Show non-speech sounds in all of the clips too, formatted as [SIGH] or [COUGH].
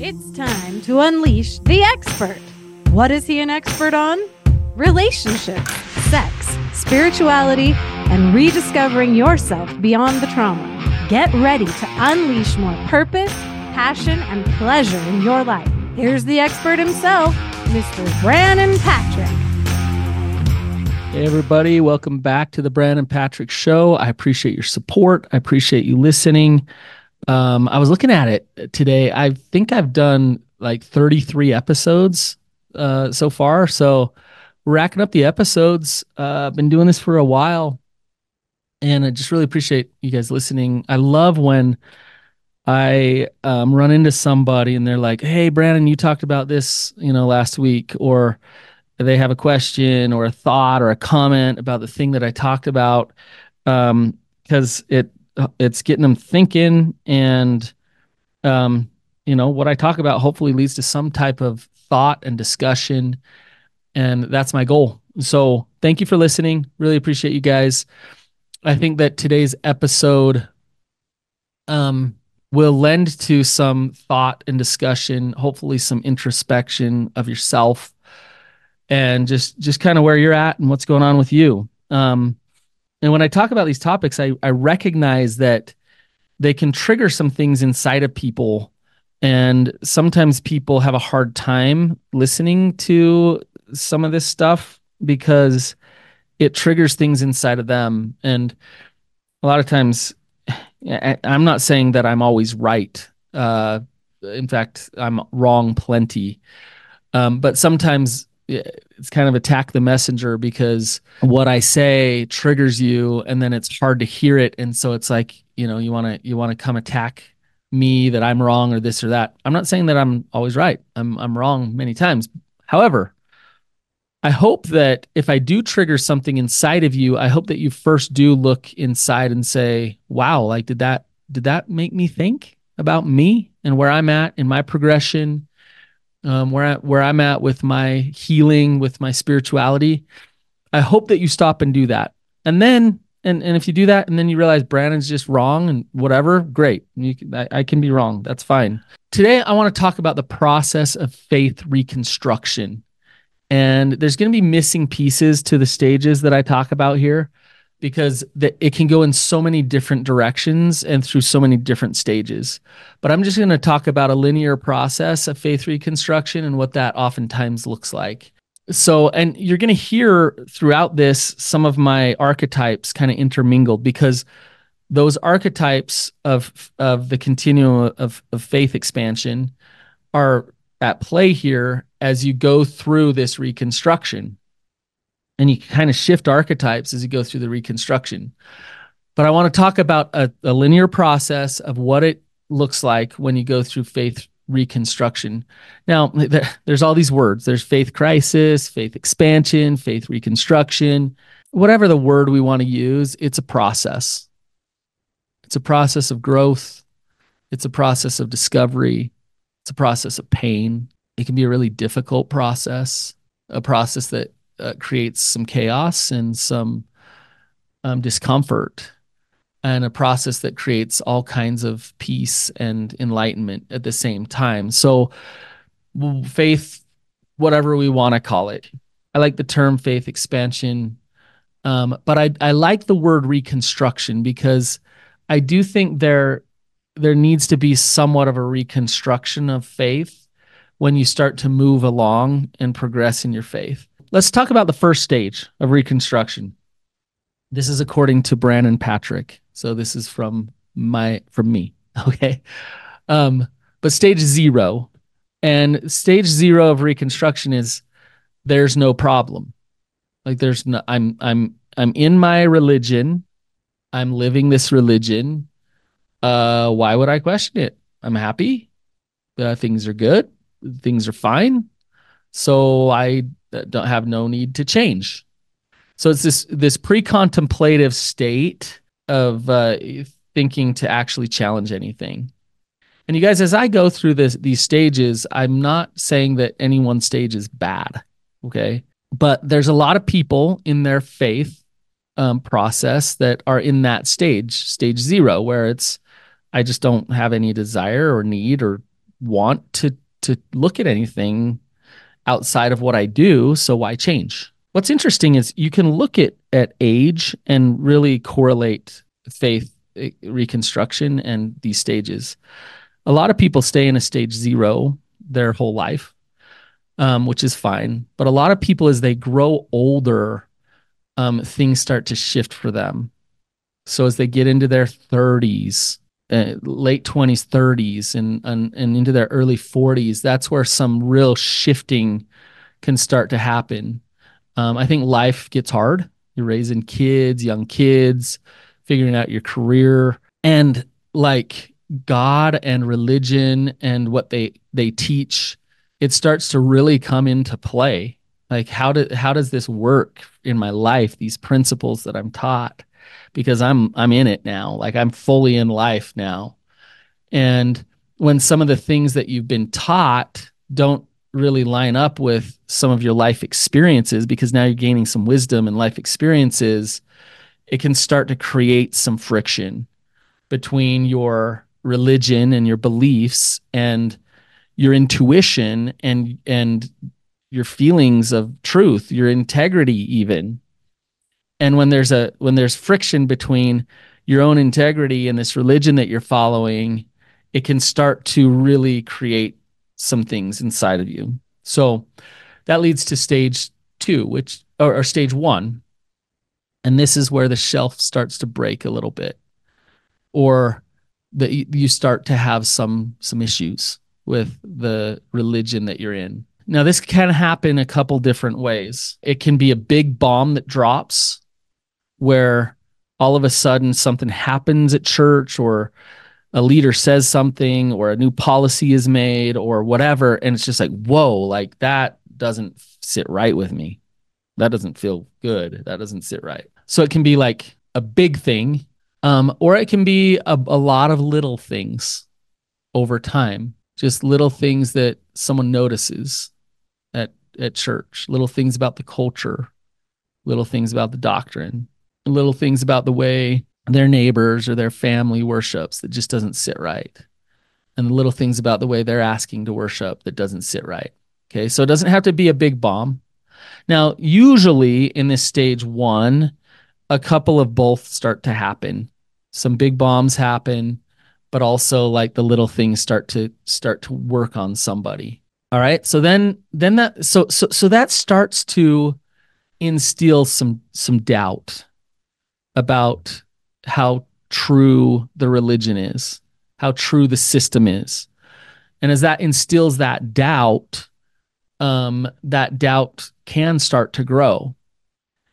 It's time to unleash the expert. What is he an expert on? Relationships, sex, spirituality, and rediscovering yourself beyond the trauma. Get ready to unleash more purpose, passion, and pleasure in your life. Here's the expert himself, Mr. Brannon Patrick. Hey, everybody, welcome back to the Brannon Patrick Show. I appreciate your support. I appreciate you listening. Um, I was looking at it today. I think I've done like 33 episodes uh, so far. So, racking up the episodes. Uh, I've been doing this for a while, and I just really appreciate you guys listening. I love when I um, run into somebody and they're like, "Hey, Brannon, you talked about this, you know, last week," or they have a question or a thought or a comment about the thing that I talked about, Um, because um, it it's getting them thinking and um, you know what I talk about hopefully leads to some type of thought and discussion and that's my goal. So thank you for listening. Really appreciate you guys. I think that today's episode um, will lend to some thought and discussion, hopefully some introspection of yourself and just just kind of where you're at and what's going on with you. Um, and when I talk about these topics, I, I recognize that they can trigger some things inside of people. And sometimes people have a hard time listening to some of this stuff because it triggers things inside of them. And a lot of times, [SIGHS] I'm not saying that I'm always right. Uh, in fact, I'm wrong plenty. Um, but sometimes it's kind of attack the messenger because what I say triggers you, and then it's hard to hear it, and so it's like you know you want to you want to come attack me that I'm wrong or this or that. I'm not saying that I'm always right. I'm I'm wrong many times. However, I hope that if I do trigger something inside of you, I hope that you first do look inside and say, "Wow, like did that did that make me think about me and where I'm at in my progression, um, where I, where I'm at with my healing, with my spirituality?" I hope that you stop and do that, and then and and if you do that, and then you realize Brannon's just wrong and whatever, great. Can, I, I can be wrong. That's fine. Today, I want to talk about the process of faith reconstruction and there's going to be missing pieces to the stages that I talk about here because the, it can go in so many different directions and through so many different stages. But I'm just going to talk about a linear process of faith reconstruction and what that oftentimes looks like. So, and you're going to hear throughout this some of my archetypes kind of intermingled because those archetypes of of the continuum of, of faith expansion are at play here as you go through this reconstruction. And you kind of shift archetypes as you go through the reconstruction. But I want to talk about a, a linear process of what it looks like when you go through faith reconstruction. Now, there's all these words there's faith crisis, faith expansion, faith reconstruction, whatever the word we want to use, it's a process. It's a process of growth, it's a process of discovery, it's a process of pain. It can be a really difficult process, a process that uh, creates some chaos and some um, discomfort, and a process that creates all kinds of peace and enlightenment at the same time. So, faith, whatever we want to call it, I like the term faith expansion, um, but I I like the word reconstruction because I do think there there needs to be somewhat of a reconstruction of faith when you start to move along and progress in your faith. Let's talk about the first stage of reconstruction. This is according to Brannon Patrick. So this is from my from me. [LAUGHS] Okay. Um, but stage zero and stage zero of reconstruction is there's no problem. Like there's no I'm I'm I'm in my religion. I'm living this religion uh, why would I question it? I'm happy. Uh, things are good. Things are fine. So I uh, don't have no need to change. So it's this this pre-contemplative state of uh, thinking to actually challenge anything. And you guys, as I go through this these stages, I'm not saying that any one stage is bad. Okay. But there's a lot of people in their faith um, process that are in that stage, stage zero, where it's I just don't have any desire or need or want to to look at anything outside of what I do, so why change? What's interesting is you can look at at age and really correlate faith eh, reconstruction and these stages. A lot of people stay in a stage 0 their whole life. Um, which is fine. But a lot of people, as they grow older, um, things start to shift for them. So as they get into their 30s, uh, late 20s, 30s, and, and and into their early 40s, that's where some real shifting can start to happen. Um, I think life gets hard. You're raising kids, young kids, figuring out your career, and like God and religion and what they they teach, it starts to really come into play. Like how do how does this work in my life? These principles that I'm taught because I'm I'm in it now. Like I'm fully in life now. And when some of the things that you've been taught don't really line up with some of your life experiences because now you're gaining some wisdom and life experiences, it can start to create some friction between your religion and your beliefs and your intuition and and your feelings of truth, your integrity even and when there's a when there's friction between your own integrity and this religion that you're following it can start to really create some things inside of you. So that leads to stage two which or, or stage one. And this is where the shelf starts to break a little bit. Or that you start to have some some issues with the religion that you're in. Now this can happen a couple different ways. It can be a big bomb that drops where all of a sudden something happens at church or a leader says something or a new policy is made or whatever and it's just like whoa like that doesn't sit right with me. That doesn't feel good. That doesn't sit right. So it can be like a big thing um, or it can be a, a lot of little things over time. Just little things that someone notices at at church. Little things about the culture. Little things about the doctrine little things about the way their neighbors or their family worships that just doesn't sit right. And the little things about the way they're asking to worship that doesn't sit right. Okay. So it doesn't have to be a big bomb. Now, usually in this stage one, a couple of both start to happen. Some big bombs happen, but also like the little things start to start to work on somebody. All right. So then then that so so so that starts to instill some some doubt about how true the religion is, how true the system is. And as that instills that doubt, um, that doubt can start to grow.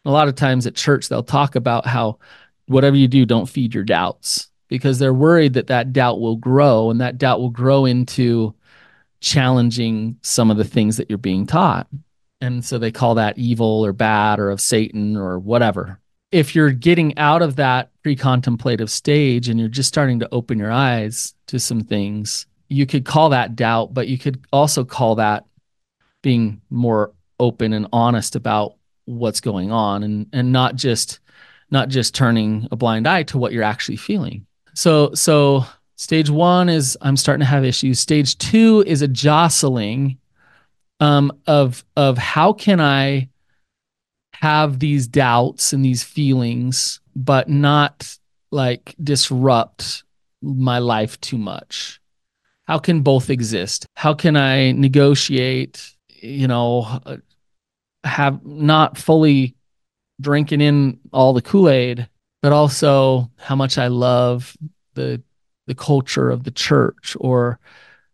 A lot of times at church, they'll talk about how whatever you do, don't feed your doubts because they're worried that that doubt will grow and that doubt will grow into challenging some of the things that you're being taught. And so they call that evil or bad or of Satan or whatever if you're getting out of that pre-contemplative stage and you're just starting to open your eyes to some things, you could call that doubt, but you could also call that being more open and honest about what's going on and and not just not just turning a blind eye to what you're actually feeling. So so stage 1 is I'm starting to have issues. Stage 2 is a jostling um, of of how can I have these doubts and these feelings, but not like disrupt my life too much? How can both exist? How can I negotiate, you know, have not fully drinking in all the Kool-Aid, but also how much I love the the culture of the church or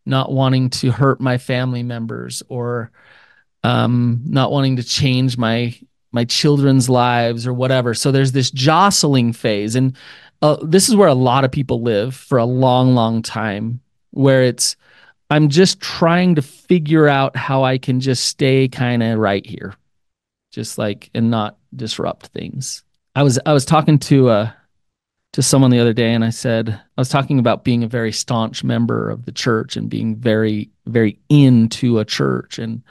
not wanting to hurt my family members or um, not wanting to change my my children's lives or whatever. So there's this jostling phase. And uh, this is where a lot of people live for a long, long time, where it's, I'm just trying to figure out how I can just stay kind of right here, just like, and not disrupt things. I was, I was talking to, uh, to someone the other day and I said, I was talking about being a very staunch member of the church and being very, very into a church. And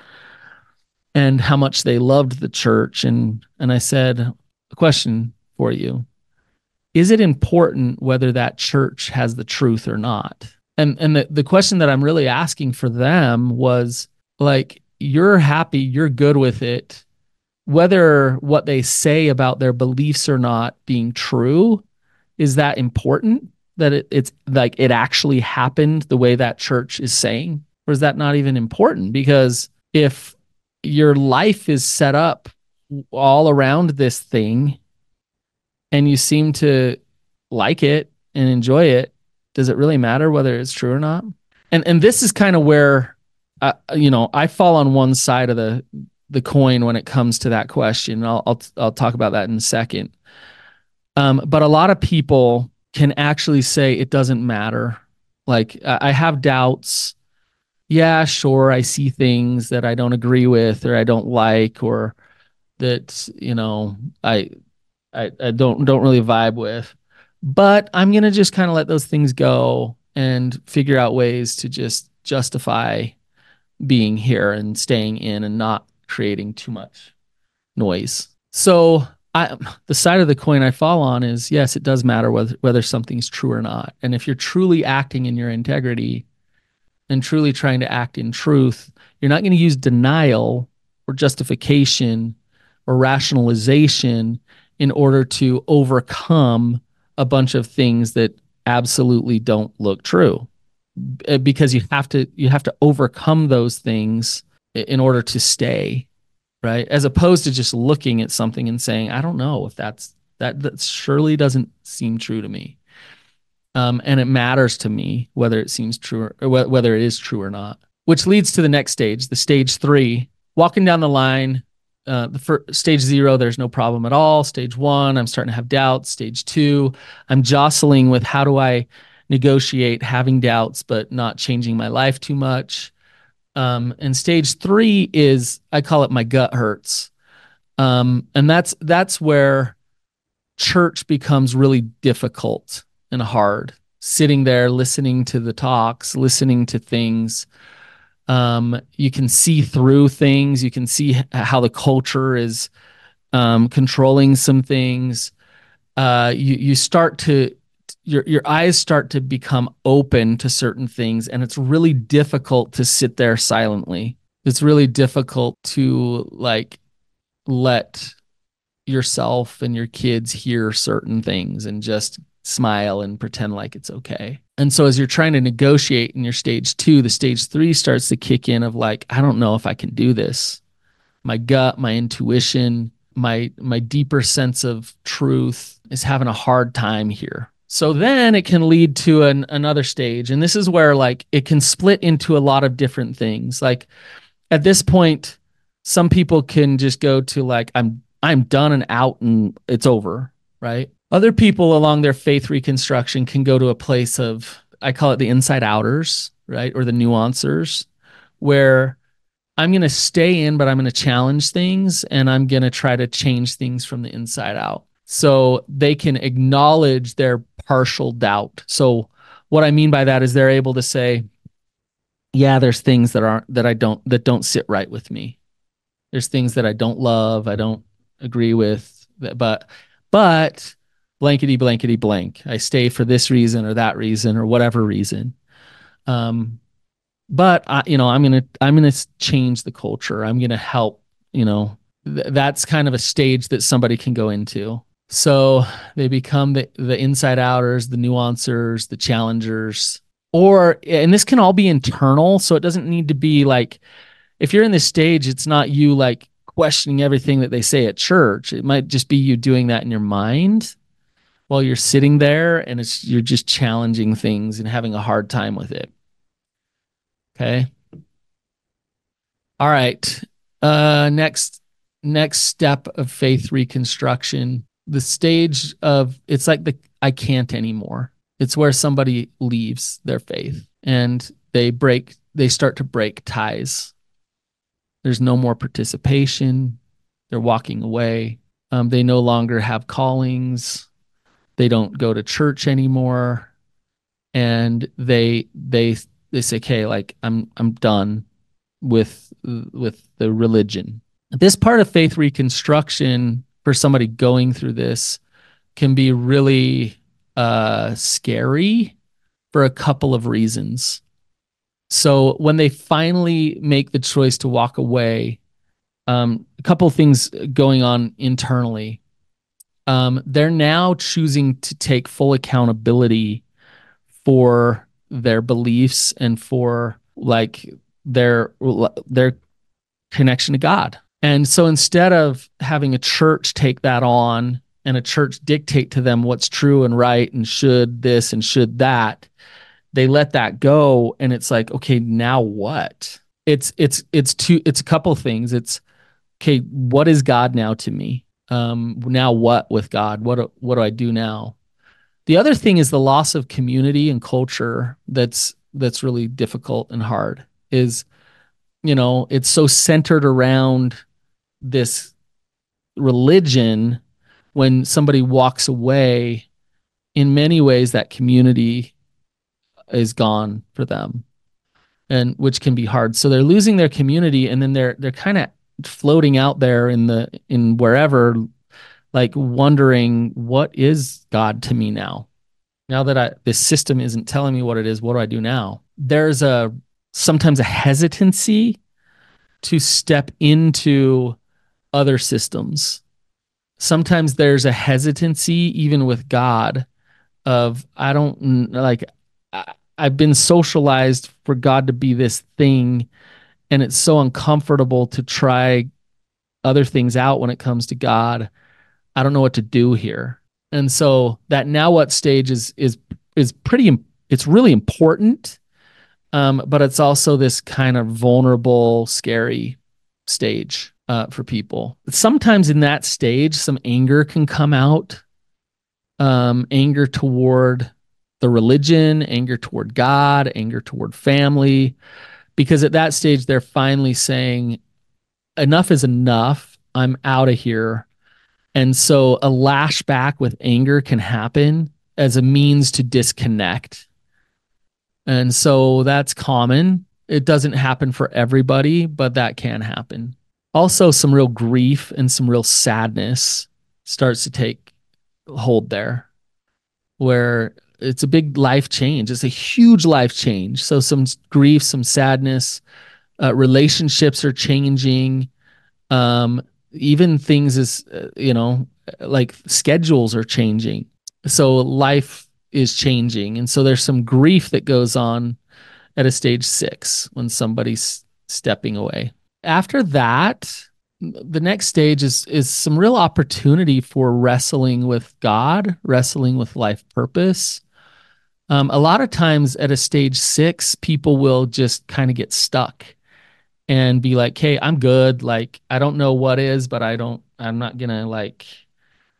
and how much they loved the church. And and I said a question for you. Is it important whether that church has the truth or not? And and the, the question that i'm really asking for them was like you're happy you're good with it whether what they say about their beliefs or not being true is that important? That it, it's like it actually happened the way that church is saying? Or is that not even important? Because if your life is set up all around this thing and you seem to like it and enjoy it does it really matter whether it's true or not? And and this is kind of where uh, you know i fall on one side of the the coin when it comes to that question i'll i'll, I'll talk about that in a second. Um, but a lot of people can actually say it doesn't matter. Like i have doubts yeah sure i see things that i don't agree with or i don't like or that you know i i, I don't don't really vibe with but I'm to just kind of let those things go and figure out ways to just justify being here and staying in and not creating too much noise. So I, the side of the coin I fall on is yes, it does matter whether whether something's true or not. And if you're truly acting in your integrity and truly trying to act in truth, you're not going to use denial or justification or rationalization in order to overcome a bunch of things that absolutely don't look true uh, because you have to you have to overcome those things in order to stay right? As opposed to just looking at something and saying i don't know if that's that that surely doesn't seem true to me um, and it matters to me whether it seems true or, or whether it is true or not which leads to the next stage the stage three walking down the line uh, the first stage zero, there's no problem at all. Stage one, I'm starting to have doubts. Stage two, I'm jostling with how do I negotiate having doubts but not changing my life too much. Um, and stage three is I call it my gut hurts, um, and that's that's where church becomes really difficult and hard. Sitting there listening to the talks, listening to things um, you can see through things. You can see how the culture is um, controlling some things. Uh, you you start to your your eyes start to become open to certain things, and it's really difficult to sit there silently. It's really difficult to like let yourself and your kids hear certain things and just smile and pretend like it's okay. And so as you're trying to negotiate in your stage two, the stage three starts to kick in of like, I don't know if I can do this. My gut, my intuition, my my deeper sense of truth is having a hard time here. So then it can lead to an, another stage. And this is where like it can split into a lot of different things. Like at this point, some people can just go to like, I'm I'm done and out and it's over, right? Other people along their faith reconstruction can go to a place of, I call it the inside outers, right? Or the nuancers, where I'm going to stay in, but I'm going to challenge things and I'm going to try to change things from the inside out. So they can acknowledge their partial doubt. So what I mean by that is they're able to say, yeah, there's things that aren't, that I don't, that don't sit right with me. There's things that I don't love, I don't agree with, but, but blankety blankety blank. I stay for this reason or that reason or whatever reason. Um, but I, you know, I'm gonna I'm gonna change the culture. I'm gonna help. You know, th- that's kind of a stage that somebody can go into. So they become the the inside outers, the nuancers, the challengers, or and this can all be internal. So it doesn't need to be like if you're in this stage, it's not you like questioning everything that they say at church. It might just be you doing that in your mind while you're sitting there and it's you're just challenging things and having a hard time with it. Okay. All right. Uh next next step of faith reconstruction, the stage of it's like the I can't anymore. It's where somebody leaves their faith and they break they start to break ties. There's no more participation. They're walking away. Um, they no longer have callings they don't go to church anymore and they they they say okay like i'm i'm done with with the religion this part of faith reconstruction for somebody going through this can be really uh scary for a couple of reasons. So when they finally make the choice to walk away, um, a couple things going on internally. Um, they're now choosing to take full accountability for their beliefs and for like their their connection to God. And so instead of having a church take that on and a church dictate to them what's true and right and should this and should that, they let that go and it's like, okay, now what? It's it's it's two it's a couple things. It's okay, what is God now to me? Um now what with God? What what do I do now? The other thing is the loss of community and culture that's that's really difficult and hard is you know, it's so centered around this religion when somebody walks away in many ways that community is gone for them and which can be hard so they're losing their community and then they're they're kind of floating out there in the in wherever like wondering what is god to me now now that i this system isn't telling me what it is what do i do now there's a sometimes a hesitancy to step into other systems. Sometimes there's a hesitancy, even with God, of I don't like, I, I've been socialized for God to be this thing, and it's so uncomfortable to try other things out when it comes to God. I don't know what to do here. And so that now what stage is is is pretty it's really important um, but it's also this kind of vulnerable, scary stage uh, for people. Sometimes in that stage, some anger can come out um, anger toward the religion, anger toward God, anger toward family, because at that stage, they're finally saying, enough is enough. I'm out of here. And so a lashback with anger can happen as a means to disconnect and so that's common. It doesn't happen for everybody, but that can happen. Also, some real grief and some real sadness starts to take hold there, where it's a big life change. It's a huge life change. So, some grief, some sadness, uh, relationships are changing. Um, even things as, uh, you know, like schedules are changing. So, life is changing. And so there's some grief that goes on at a stage six when somebody's stepping away. After that, the next stage is is some real opportunity for wrestling with God, wrestling with life purpose. Um, a lot of times at a stage six, people will just kind of get stuck and be like, "Hey, I'm good. Like, I don't know what is, but I don't. I'm not gonna like.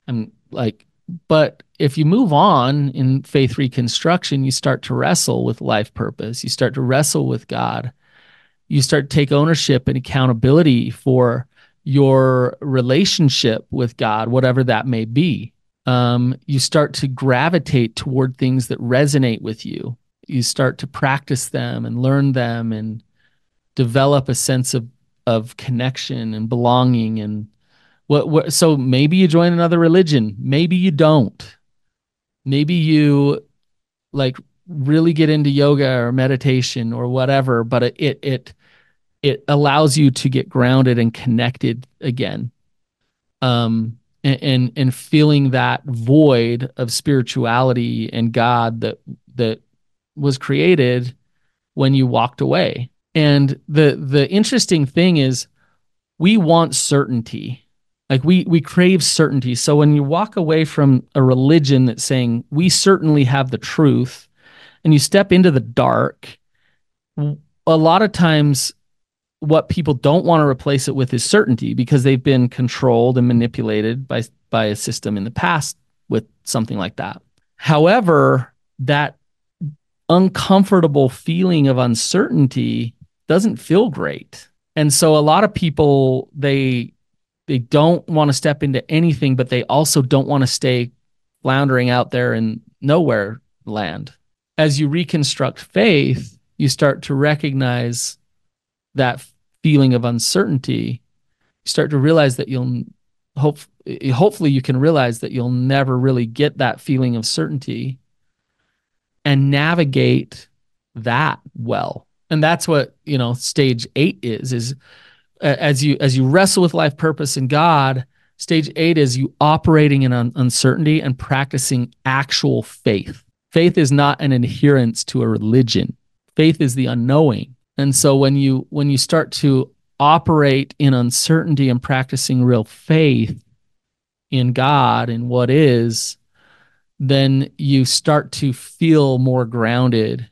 I'm like but if you move on in faith reconstruction, you start to wrestle with life purpose. You start to wrestle with God. You start to take ownership and accountability for your relationship with God, whatever that may be. Um, you start to gravitate toward things that resonate with you. You start to practice them and learn them and develop a sense of, of connection and belonging and what, what so maybe you join another religion, maybe you don't. Maybe you like really get into yoga or meditation or whatever, but it it it, it allows you to get grounded and connected again. Um and, and feeling that void of spirituality and God that that was created when you walked away. And the the interesting thing is we want certainty like we we crave certainty so when you walk away from a religion that's saying we certainly have the truth and you step into the dark a lot of times what people don't want to replace it with is certainty because they've been controlled and manipulated by by a system in the past with something like that however that uncomfortable feeling of uncertainty doesn't feel great and so a lot of people they they don't want to step into anything, but they also don't want to stay floundering out there in nowhere land. As you reconstruct faith, you start to recognize that feeling of uncertainty. You start to realize that you'll hope eh, hopefully you can realize that you'll never really get that feeling of certainty. and navigate that well. And that's what, you know, stage 8 is is as you as you wrestle with life purpose and God, stage 8 is you operating in un- uncertainty and practicing actual faith. Faith is not an adherence to a religion. Faith is the unknowing. And so when you when you start to operate in uncertainty and practicing real faith in God and what is, then you start to feel more grounded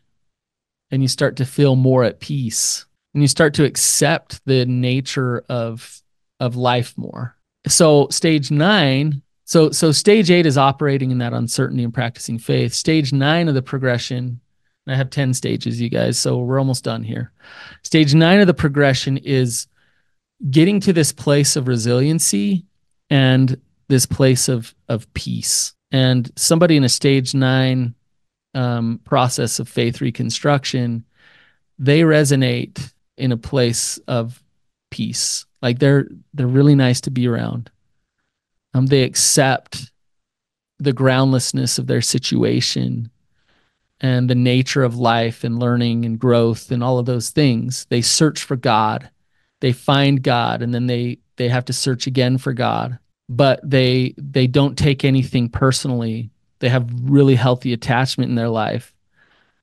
and you start to feel more at peace and you start to accept the nature of of life more. So stage 9 so so stage 8 is operating in that uncertainty and practicing faith. Stage 9 of the progression I have 10 stages you guys so we're almost done here. Stage 9 of the progression is getting to this place of resiliency and this place of of peace. And somebody in a stage 9 um, process of faith reconstruction, they resonate in a place of peace. Like they're they're really nice to be around. Um, they accept the groundlessness of their situation and the nature of life and learning and growth and all of those things. They search for God. They find God and then they they have to search again for God. But they they don't take anything personally. They have really healthy attachment in their life.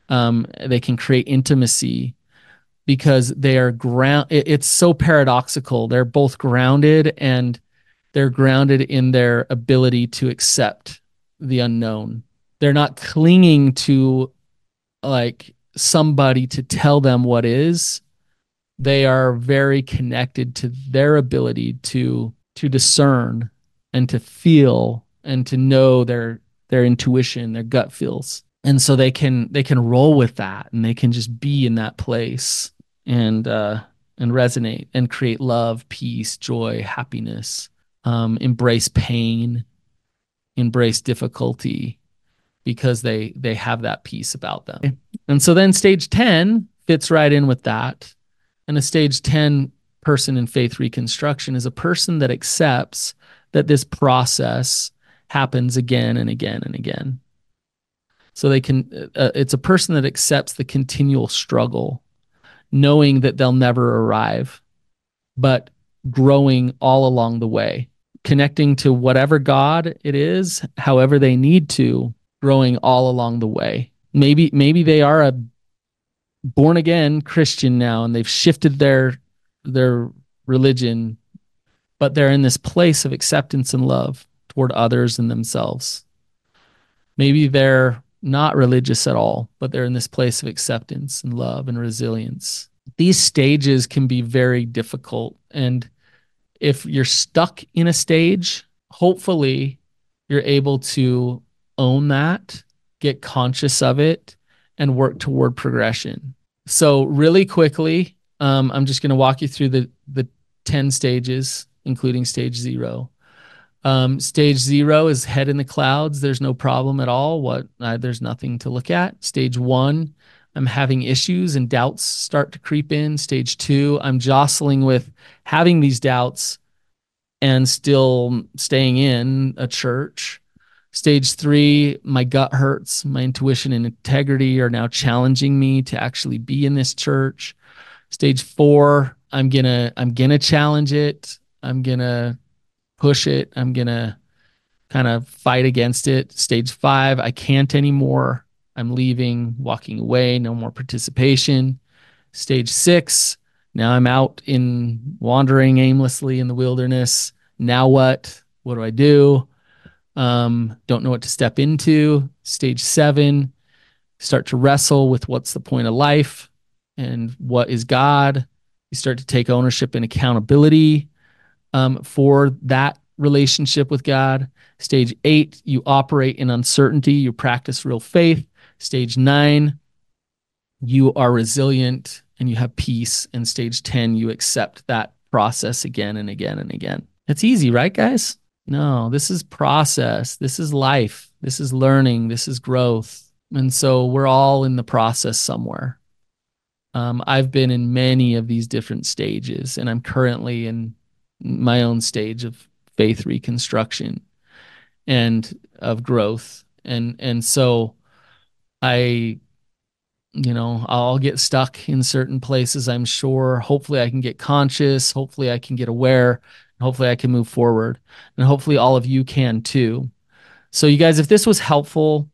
Um, they can create intimacy because they are ground it's so paradoxical they're both grounded and they're grounded in their ability to accept the unknown they're not clinging to like somebody to tell them what is they are very connected to their ability to to discern and to feel and to know their their intuition their gut feels and so they can they can roll with that and they can just be in that place and uh, and resonate and create love, peace, joy, happiness. Um, embrace pain, embrace difficulty, because they they have that peace about them. And so then stage ten fits right in with that. And a stage ten person in faith reconstruction is a person that accepts that this process happens again and again and again. So they can. Uh, it's a person that accepts the continual struggle knowing that they'll never arrive, but growing all along the way, connecting to whatever God it is, however they need to, growing all along the way. Maybe maybe they are a born again Christian now and they've shifted their their religion, but they're in this place of acceptance and love toward others and themselves. Maybe they're not religious at all, but they're in this place of acceptance and love and resilience. These stages can be very difficult. And if you're stuck in a stage, hopefully you're able to own that, get conscious of it, and work toward progression. So, really quickly, um, I'm just going to walk you through the, the 10 stages, including stage zero. Um, stage zero is head in the clouds. There's no problem at all. What uh, there's nothing to look at. Stage one, I'm having issues and doubts start to creep in. Stage two, I'm jostling with having these doubts and still staying in a church. Stage three, my gut hurts. My intuition and integrity are now challenging me to actually be in this church. Stage four, I'm gonna I'm gonna challenge it. I'm gonna push it. I'm to kind of fight against it. Stage five, I can't anymore. I'm leaving, walking away, no more participation. Stage six, now I'm out in wandering aimlessly in the wilderness. Now what? What do I do? Um, don't know what to step into. Stage seven, start to wrestle with what's the point of life and what is God. You start to take ownership and accountability um, for that relationship with God. Stage eight, you operate in uncertainty, you practice real faith. Stage nine, you are resilient and you have peace. And stage 10, you accept that process again and again and again. It's easy, right, guys? No, this is process. This is life. This is learning. This is growth. And so we're all in the process somewhere. Um, I've been in many of these different stages, and I'm currently in my own stage of faith reconstruction and of growth and and so I you know, I'll get stuck in certain places, I'm sure. Hopefully I can get conscious, hopefully I can get aware, hopefully I can move forward. And hopefully all of you can too. So you guys, if this was helpful,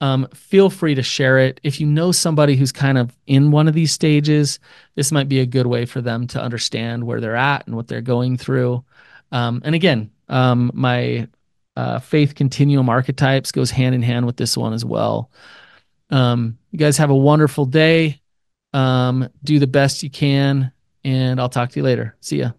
um, feel free to share it. If you know somebody who's kind of in one of these stages, this might be a good way for them to understand where they're at and what they're going through. Um, and again, um, my uh, faith continuum archetypes goes hand in hand with this one as well. Um, you guys have a wonderful day. Um, do the best you can, and I'll talk to you later. See ya.